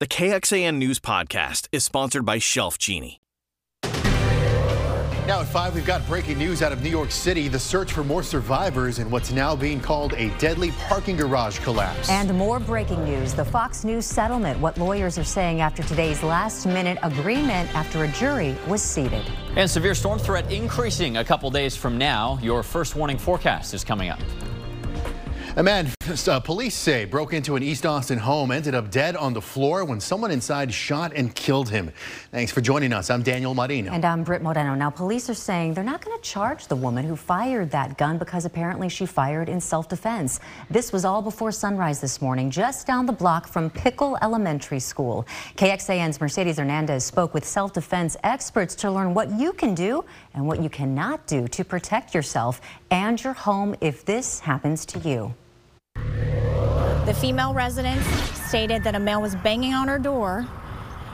The KXAN News Podcast is sponsored by Shelf Genie. Now at 5, we've got breaking news out of New York City. The search for more survivors in what's now being called a deadly parking garage collapse. And more breaking news. The Fox News settlement. What lawyers are saying after today's last minute agreement after a jury was seated. And severe storm threat increasing a couple days from now. Your first warning forecast is coming up. A man uh, police say broke into an East Austin home, ended up dead on the floor when someone inside shot and killed him. Thanks for joining us. I'm Daniel Marino. And I'm Britt Moreno. Now, police are saying they're not going to charge the woman who fired that gun because apparently she fired in self-defense. This was all before sunrise this morning, just down the block from Pickle Elementary School. KXAN's Mercedes Hernandez spoke with self-defense experts to learn what you can do and what you cannot do to protect yourself and your home if this happens to you. The female resident stated that a male was banging on her door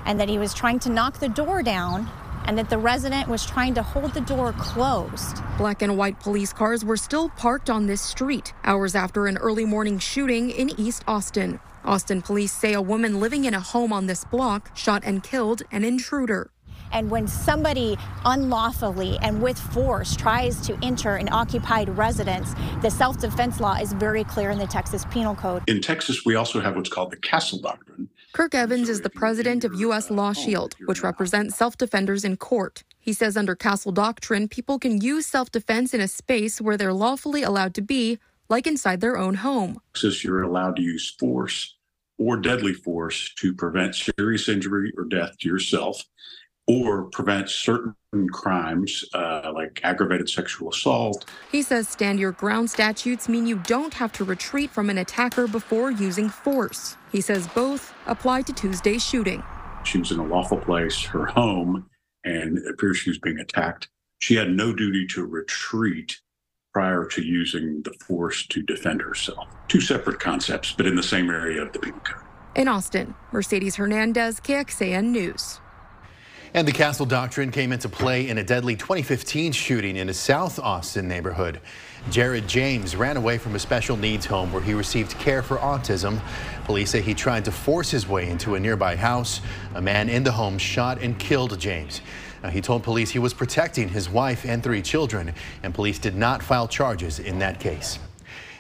and that he was trying to knock the door down and that the resident was trying to hold the door closed. Black and white police cars were still parked on this street hours after an early morning shooting in East Austin. Austin police say a woman living in a home on this block shot and killed an intruder. And when somebody unlawfully and with force tries to enter an occupied residence, the self defense law is very clear in the Texas Penal Code. In Texas, we also have what's called the Castle Doctrine. Kirk Evans is the president of U.S. Law Shield, which represents self defenders in court. He says under Castle Doctrine, people can use self defense in a space where they're lawfully allowed to be, like inside their own home. Texas, you're allowed to use force or deadly force to prevent serious injury or death to yourself or prevent certain crimes uh, like aggravated sexual assault. He says stand your ground statutes mean you don't have to retreat from an attacker before using force. He says both apply to Tuesday's shooting. She was in a lawful place, her home, and it appears she was being attacked. She had no duty to retreat prior to using the force to defend herself. Two separate concepts, but in the same area of the penal code. In Austin, Mercedes Hernandez, KXAN News. And the Castle Doctrine came into play in a deadly 2015 shooting in a South Austin neighborhood. Jared James ran away from a special needs home where he received care for autism. Police say he tried to force his way into a nearby house. A man in the home shot and killed James. Now, he told police he was protecting his wife and three children, and police did not file charges in that case.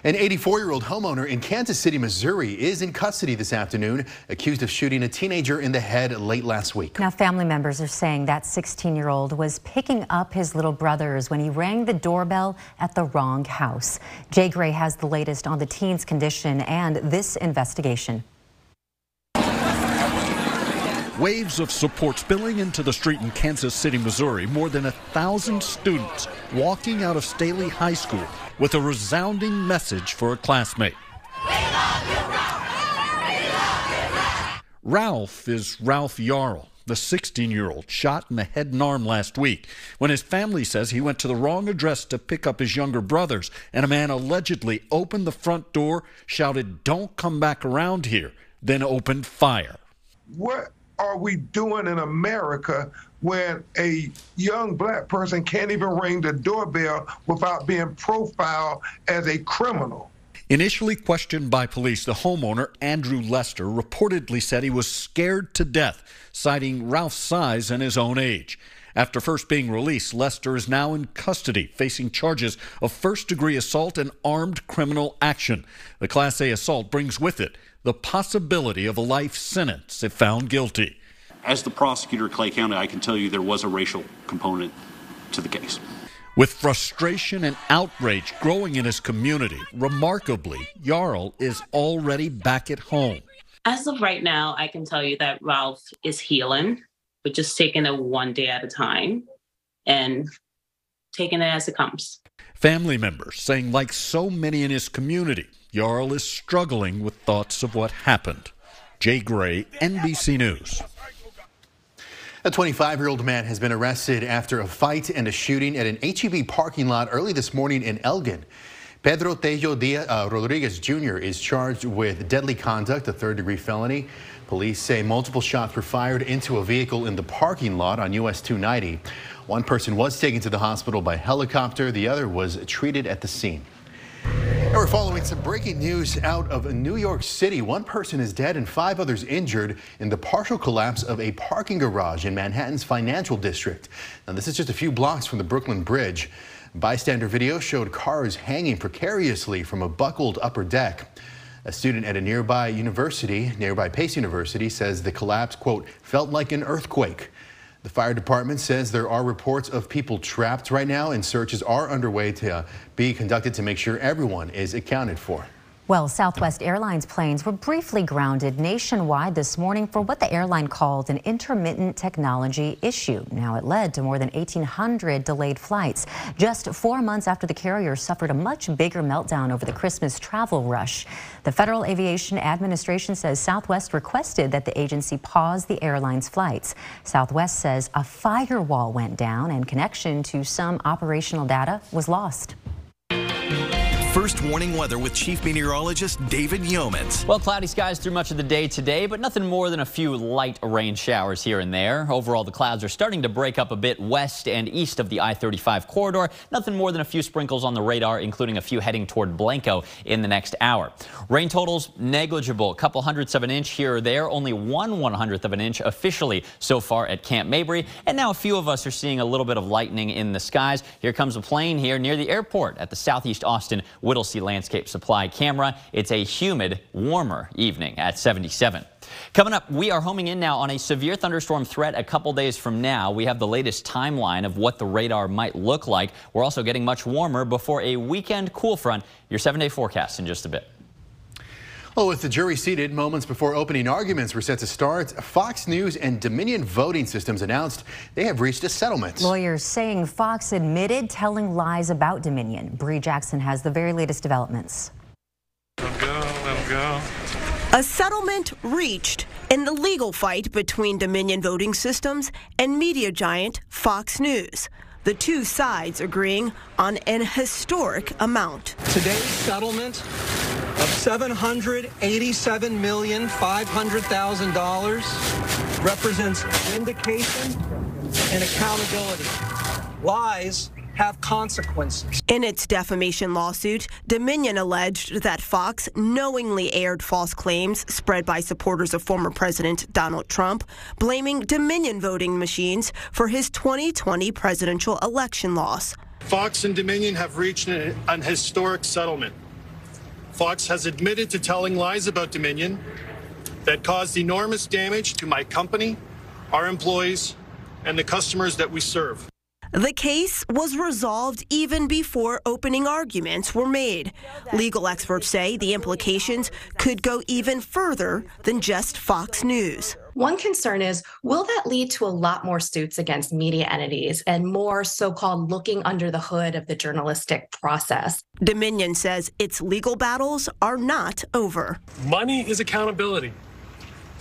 An 84-year-old homeowner in Kansas City, Missouri is in custody this afternoon, accused of shooting a teenager in the head late last week. Now, family members are saying that 16-year-old was picking up his little brothers when he rang the doorbell at the wrong house. Jay Gray has the latest on the teen's condition and this investigation. Waves of support spilling into the street in Kansas City, Missouri. More than a thousand students walking out of Staley High School with a resounding message for a classmate. Ralph is Ralph Yarl, the 16 year old shot in the head and arm last week when his family says he went to the wrong address to pick up his younger brothers and a man allegedly opened the front door, shouted, Don't come back around here, then opened fire. What are we doing in America when a young black person can't even ring the doorbell without being profiled as a criminal? Initially questioned by police, the homeowner, Andrew Lester, reportedly said he was scared to death, citing Ralph's size and his own age. After first being released, Lester is now in custody, facing charges of first degree assault and armed criminal action. The Class A assault brings with it the possibility of a life sentence if found guilty. As the prosecutor, Clay County, I can tell you there was a racial component to the case. With frustration and outrage growing in his community, remarkably, Yarl is already back at home. As of right now, I can tell you that Ralph is healing, but just taking it one day at a time and taking it as it comes. Family members saying, like so many in his community, Yarl is struggling with thoughts of what happened. Jay Gray, NBC News. A 25-year-old man has been arrested after a fight and a shooting at an HEB parking lot early this morning in Elgin. Pedro Tello Diaz, uh, Rodriguez Jr. is charged with deadly conduct, a third-degree felony. Police say multiple shots were fired into a vehicle in the parking lot on US 290. One person was taken to the hospital by helicopter. The other was treated at the scene. We're following some breaking news out of New York City. One person is dead and five others injured in the partial collapse of a parking garage in Manhattan's financial district. Now, this is just a few blocks from the Brooklyn Bridge. Bystander video showed cars hanging precariously from a buckled upper deck. A student at a nearby university, nearby Pace University, says the collapse, quote, felt like an earthquake. The fire department says there are reports of people trapped right now and searches are underway to uh, be conducted to make sure everyone is accounted for. Well, Southwest Airlines planes were briefly grounded nationwide this morning for what the airline called an intermittent technology issue. Now, it led to more than 1,800 delayed flights, just four months after the carrier suffered a much bigger meltdown over the Christmas travel rush. The Federal Aviation Administration says Southwest requested that the agency pause the airline's flights. Southwest says a firewall went down and connection to some operational data was lost. First warning weather with Chief Meteorologist David Yeomans. Well, cloudy skies through much of the day today, but nothing more than a few light rain showers here and there. Overall, the clouds are starting to break up a bit west and east of the I-35 corridor. Nothing more than a few sprinkles on the radar, including a few heading toward Blanco in the next hour. Rain totals negligible, a couple hundredths of an inch here or there, only one one hundredth of an inch officially so far at Camp Mabry. And now a few of us are seeing a little bit of lightning in the skies. Here comes a plane here near the airport at the Southeast Austin Whittlesey Landscape Supply camera. It's a humid, warmer evening at 77. Coming up, we are homing in now on a severe thunderstorm threat a couple days from now. We have the latest timeline of what the radar might look like. We're also getting much warmer before a weekend cool front. Your seven-day forecast in just a bit. Well, with the jury seated moments before opening arguments were set to start, Fox News and Dominion Voting Systems announced they have reached a settlement. Lawyers saying Fox admitted telling lies about Dominion. Bree Jackson has the very latest developments. Let go, let go. A settlement reached in the legal fight between Dominion Voting Systems and media giant Fox News. The two sides agreeing on an historic amount. Today's settlement of $787,500,000 represents vindication and accountability. Lies have consequences. In its defamation lawsuit, Dominion alleged that Fox knowingly aired false claims spread by supporters of former President Donald Trump, blaming Dominion voting machines for his 2020 presidential election loss. Fox and Dominion have reached an, an historic settlement. Fox has admitted to telling lies about Dominion that caused enormous damage to my company, our employees, and the customers that we serve. The case was resolved even before opening arguments were made. Legal experts say the implications could go even further than just Fox News. One concern is will that lead to a lot more suits against media entities and more so called looking under the hood of the journalistic process? Dominion says its legal battles are not over. Money is accountability.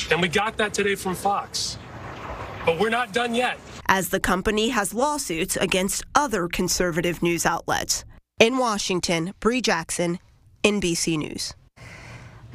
And we got that today from Fox. But we're not done yet as the company has lawsuits against other conservative news outlets. In Washington, Bree Jackson, NBC News.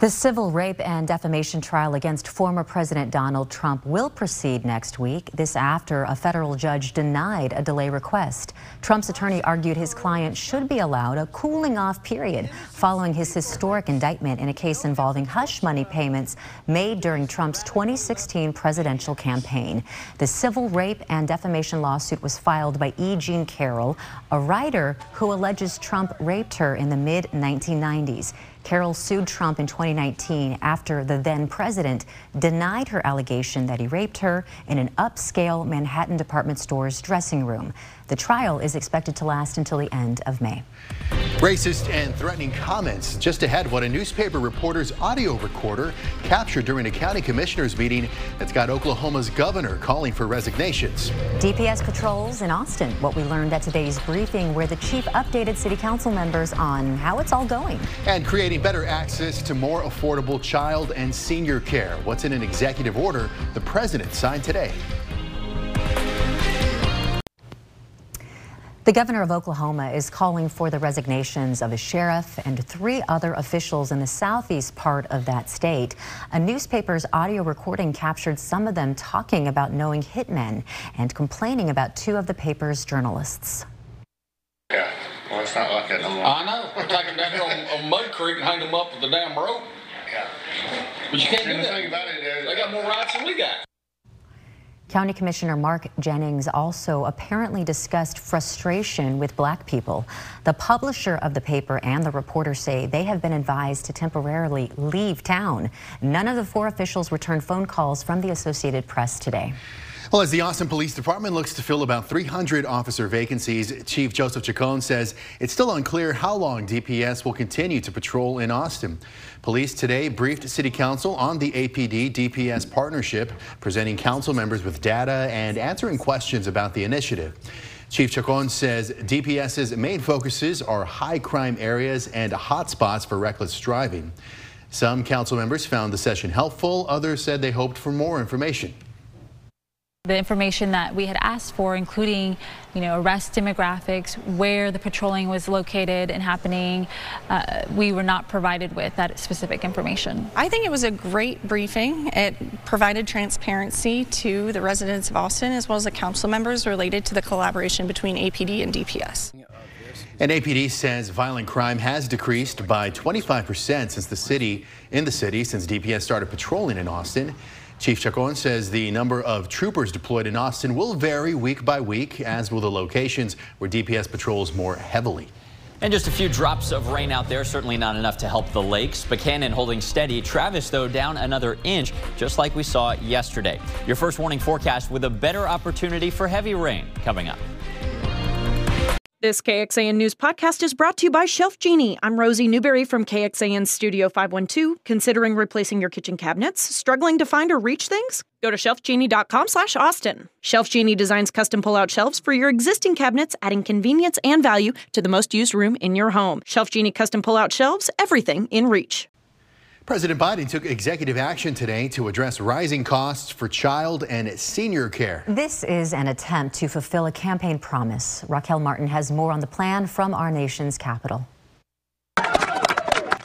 The civil rape and defamation trial against former President Donald Trump will proceed next week. This after a federal judge denied a delay request. Trump's attorney argued his client should be allowed a cooling off period following his historic indictment in a case involving hush money payments made during Trump's 2016 presidential campaign. The civil rape and defamation lawsuit was filed by E. Jean Carroll, a writer who alleges Trump raped her in the mid 1990s. Carroll sued Trump in 2019 after the then president denied her allegation that he raped her in an upscale Manhattan department store's dressing room. The trial is expected to last until the end of May. Racist and threatening comments just ahead what a newspaper reporter's audio recorder captured during a county commissioners meeting that's got Oklahoma's governor calling for resignations. DPS patrols in Austin, what we learned at today's briefing where the chief updated city council members on how it's all going. And creating better access to more affordable child and senior care. What's in an executive order the president signed today. The governor of Oklahoma is calling for the resignations of a sheriff and three other officials in the southeast part of that state. A newspaper's audio recording captured some of them talking about knowing hitmen and complaining about two of the paper's journalists. Yeah, Well, it's not like that no more. I know. We'll take them down here on, on Mud Creek and hang them up with the damn rope. Yeah. But you can't do And the that. thing about it is, They got more rights than we got. County Commissioner Mark Jennings also apparently discussed frustration with black people. The publisher of the paper and the reporter say they have been advised to temporarily leave town. None of the four officials returned phone calls from the Associated Press today. Well, as the Austin Police Department looks to fill about 300 officer vacancies, Chief Joseph Chacon says it's still unclear how long DPS will continue to patrol in Austin. Police today briefed City Council on the APD DPS partnership, presenting council members with data and answering questions about the initiative. Chief Chacon says DPS's main focuses are high crime areas and hotspots for reckless driving. Some council members found the session helpful, others said they hoped for more information. The information that we had asked for, including, you know, arrest demographics, where the patrolling was located and happening, uh, we were not provided with that specific information. I think it was a great briefing. It provided transparency to the residents of Austin as well as the council members related to the collaboration between APD and DPS. And APD says violent crime has decreased by 25% since the city in the city since DPS started patrolling in Austin. Chief Chacon says the number of troopers deployed in Austin will vary week by week, as will the locations where DPS patrols more heavily. And just a few drops of rain out there, certainly not enough to help the lakes. Buchanan holding steady. Travis, though, down another inch, just like we saw yesterday. Your first warning forecast with a better opportunity for heavy rain coming up. This KXAN News podcast is brought to you by Shelf Genie. I'm Rosie Newberry from KXAN Studio 512. Considering replacing your kitchen cabinets? Struggling to find or reach things? Go to shelfgenie.com slash Austin. Shelf Genie designs custom pull-out shelves for your existing cabinets, adding convenience and value to the most used room in your home. Shelf Genie custom pull-out shelves, everything in reach. President Biden took executive action today to address rising costs for child and senior care. This is an attempt to fulfill a campaign promise. Raquel Martin has more on the plan from our nation's capital.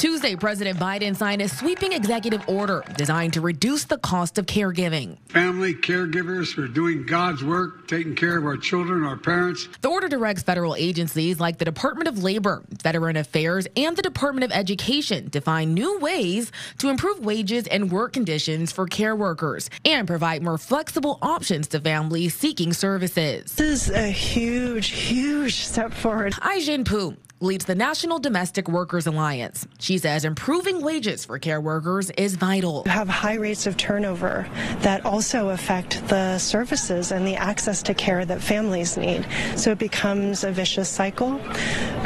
Tuesday, President Biden signed a sweeping executive order designed to reduce the cost of caregiving. Family caregivers are doing God's work, taking care of our children, our parents. The order directs federal agencies like the Department of Labor, Veteran Affairs, and the Department of Education to find new ways to improve wages and work conditions for care workers and provide more flexible options to families seeking services. This is a huge, huge step forward. Ai-jen Poo leads the National Domestic Workers Alliance. She says improving wages for care workers is vital. You have high rates of turnover that also affect the services and the access to care that families need. So it becomes a vicious cycle.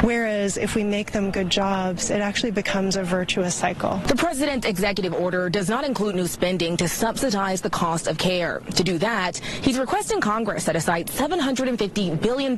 Whereas if we make them good jobs, it actually becomes a virtuous cycle. The president's executive order does not include new spending to subsidize the cost of care. To do that, he's requesting Congress set aside $750 billion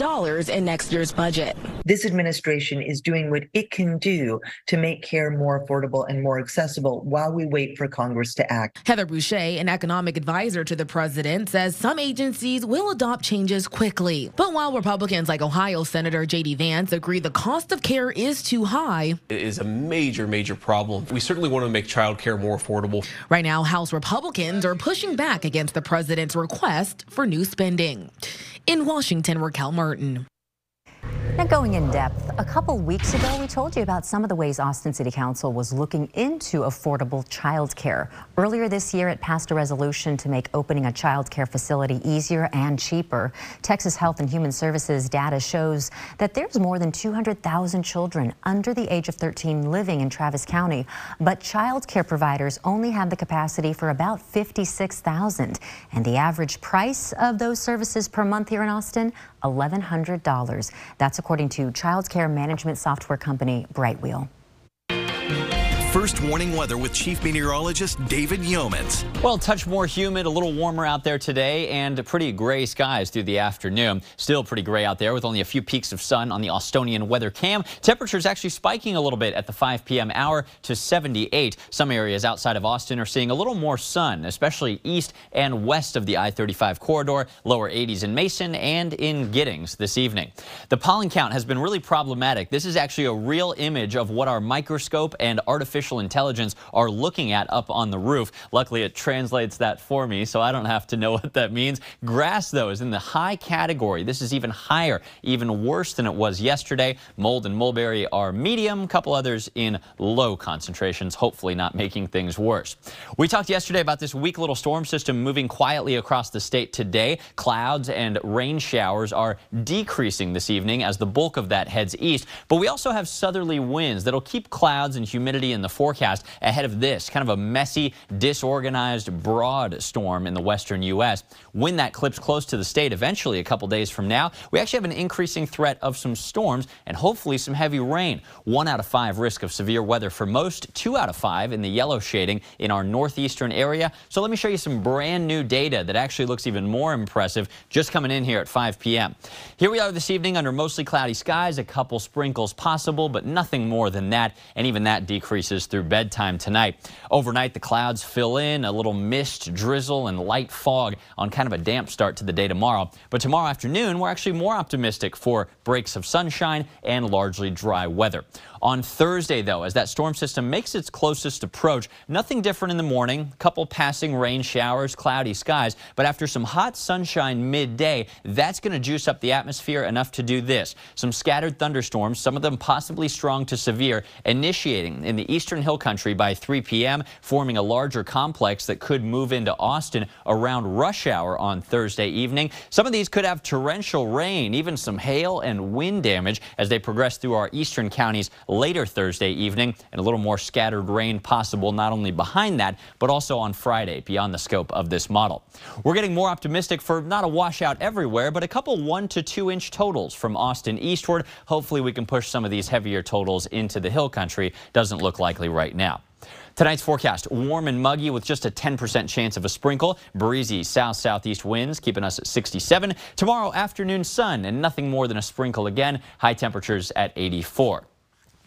in next year's budget. This administration is doing what it can do to make care more affordable and more accessible while we wait for Congress to act. Heather Boushey, an economic advisor to the president, says some agencies will adopt changes quickly. But while Republicans like Ohio Senator J.D. Vance agree the cost of care is too high, it is a major, major problem. We certainly want to make child care more affordable. Right now, House Republicans are pushing back against the president's request for new spending. In Washington, Raquel Martin. Now, going in depth, a couple weeks ago, we told you about some of the ways Austin City Council was looking into affordable childcare. Earlier this year, it passed a resolution to make opening a child care facility easier and cheaper. Texas Health and Human Services data shows that there's more than 200,000 children under the age of 13 living in Travis County, but child care providers only have the capacity for about 56,000. And the average price of those services per month here in Austin, $1,100. That's according to child care management software company Brightwheel. First warning weather with Chief Meteorologist David Yeomans. Well, touch more humid, a little warmer out there today, and pretty gray skies through the afternoon. Still pretty gray out there with only a few peaks of sun on the Austonian weather cam. Temperatures actually spiking a little bit at the 5 p.m. hour to 78. Some areas outside of Austin are seeing a little more sun, especially east and west of the I-35 corridor. Lower 80s in Mason and in Giddings this evening. The pollen count has been really problematic. This is actually a real image of what our microscope and artificial artificial intelligence are looking at up on the roof. Luckily, it translates that for me, so I don't have to know what that means. Grass, though, is in the high category. This is even higher, even worse than it was yesterday. Mold and mulberry are medium, a couple others in low concentrations, hopefully not making things worse. We talked yesterday about this weak little storm system moving quietly across the state today. Clouds and rain showers are decreasing this evening as the bulk of that heads east. But we also have southerly winds that'll keep clouds and humidity in the forecast ahead of this kind of a messy, disorganized, broad storm in the western U.S. When that clips close to the state eventually a couple days from now, we actually have an increasing threat of some storms and hopefully some heavy rain. One out of five risk of severe weather for most, two out of five in the yellow shading in our northeastern area. So let me show you some brand new data that actually looks even more impressive just coming in here at 5 p.m. Here we are this evening under mostly cloudy skies, a couple sprinkles possible, but nothing more than that, and even that decreases through bedtime tonight. Overnight, the clouds fill in, a little mist, drizzle, and light fog on kind of a damp start to the day tomorrow. But tomorrow afternoon, we're actually more optimistic for breaks of sunshine and largely dry weather. On Thursday, though, as that storm system makes its closest approach, nothing different in the morning, a couple passing rain showers, cloudy skies, but after some hot sunshine midday, that's going to juice up the atmosphere enough to do this. Some scattered thunderstorms, some of them possibly strong to severe, initiating in the eastern hill country by 3 p.m., forming a larger complex that could move into Austin around rush hour on Thursday evening. Some of these could have torrential rain, even some hail and wind damage as they progress through our eastern counties later Thursday evening, and a little more scattered rain possible not only behind that, but also on Friday beyond the scope of this model. We're getting more optimistic for not a washout everywhere, but a couple one to two inch totals from Austin eastward. Hopefully we can push some of these heavier totals into the hill country. Doesn't look likely right now. Tonight's forecast, warm and muggy with just a 10% chance of a sprinkle. Breezy south-southeast winds keeping us at 67. Tomorrow afternoon sun and nothing more than a sprinkle again. High temperatures at 84.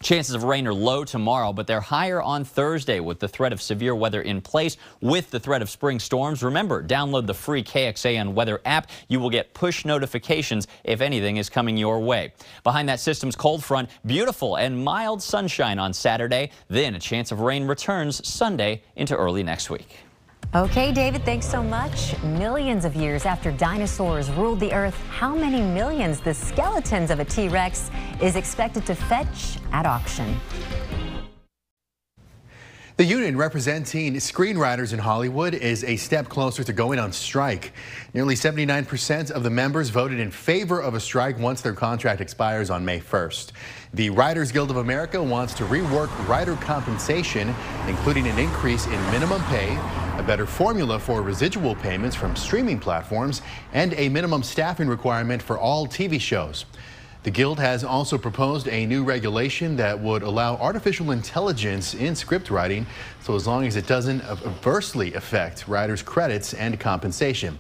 Chances of rain are low tomorrow, but they're higher on Thursday with the threat of severe weather in place with the threat of spring storms. Remember, download the free KXAN weather app. You will get push notifications if anything is coming your way. Behind that system's cold front, beautiful and mild sunshine on Saturday. Then a chance of rain returns Sunday into early next week. Okay, David, thanks so much. Millions of years after dinosaurs ruled the earth, how many millions the skeletons of a T-Rex is expected to fetch at auction? The union representing screenwriters in Hollywood is a step closer to going on strike. Nearly 79% of the members voted in favor of a strike once their contract expires on May 1st. The Writers Guild of America wants to rework writer compensation, including an increase in minimum pay, a better formula for residual payments from streaming platforms, and a minimum staffing requirement for all TV shows. The Guild has also proposed a new regulation that would allow artificial intelligence in script writing, so as long as it doesn't adversely affect writers' credits and compensation.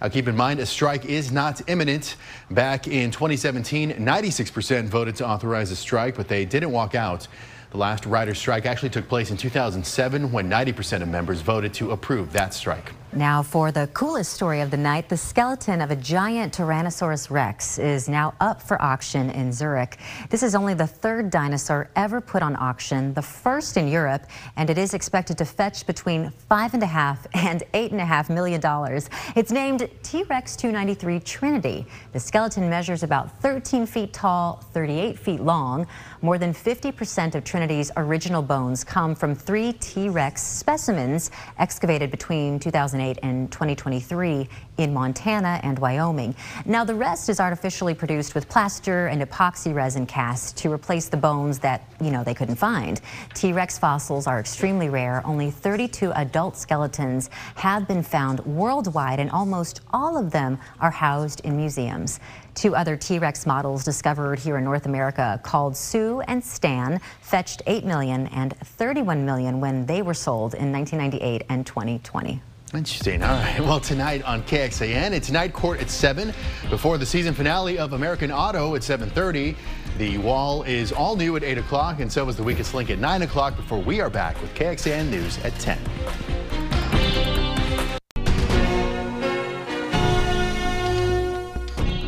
Now keep in mind, a strike is not imminent. Back in 2017, 96% voted to authorize a strike, but they didn't walk out. The last writer's strike actually took place in 2007 when 90% of members voted to approve that strike. Now for the coolest story of the night, the skeleton of a giant Tyrannosaurus rex is now up for auction in Zurich. This is only the third dinosaur ever put on auction, the first in Europe, and it is expected to fetch between five and a half and eight and a half million dollars. It's named T-Rex 293 Trinity. The skeleton measures about 13 feet tall, 38 feet long. More than 50% of Trinity's original bones come from three T-Rex specimens excavated between 2008 and 2023 in Montana and Wyoming. Now, the rest is artificially produced with plaster and epoxy resin casts to replace the bones that, you know, they couldn't find. T-Rex fossils are extremely rare. Only 32 adult skeletons have been found worldwide, and almost all of them are housed in museums. Two other T-Rex models discovered here in North America called Sue and Stan fetched 8 million and 31 million when they were sold in 1998 and 2020. Interesting. All right. Well, tonight on KXAN, it's night court at 7 before the season finale of American Auto at 7.30. The wall is all new at 8 o'clock, and so is the weakest link at 9 o'clock before we are back with KXAN News at 10.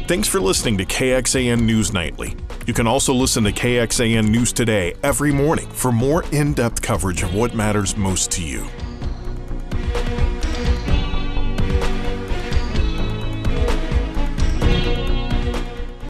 Thanks for listening to KXAN News Nightly. You can also listen to KXAN News Today every morning for more in depth coverage of what matters most to you.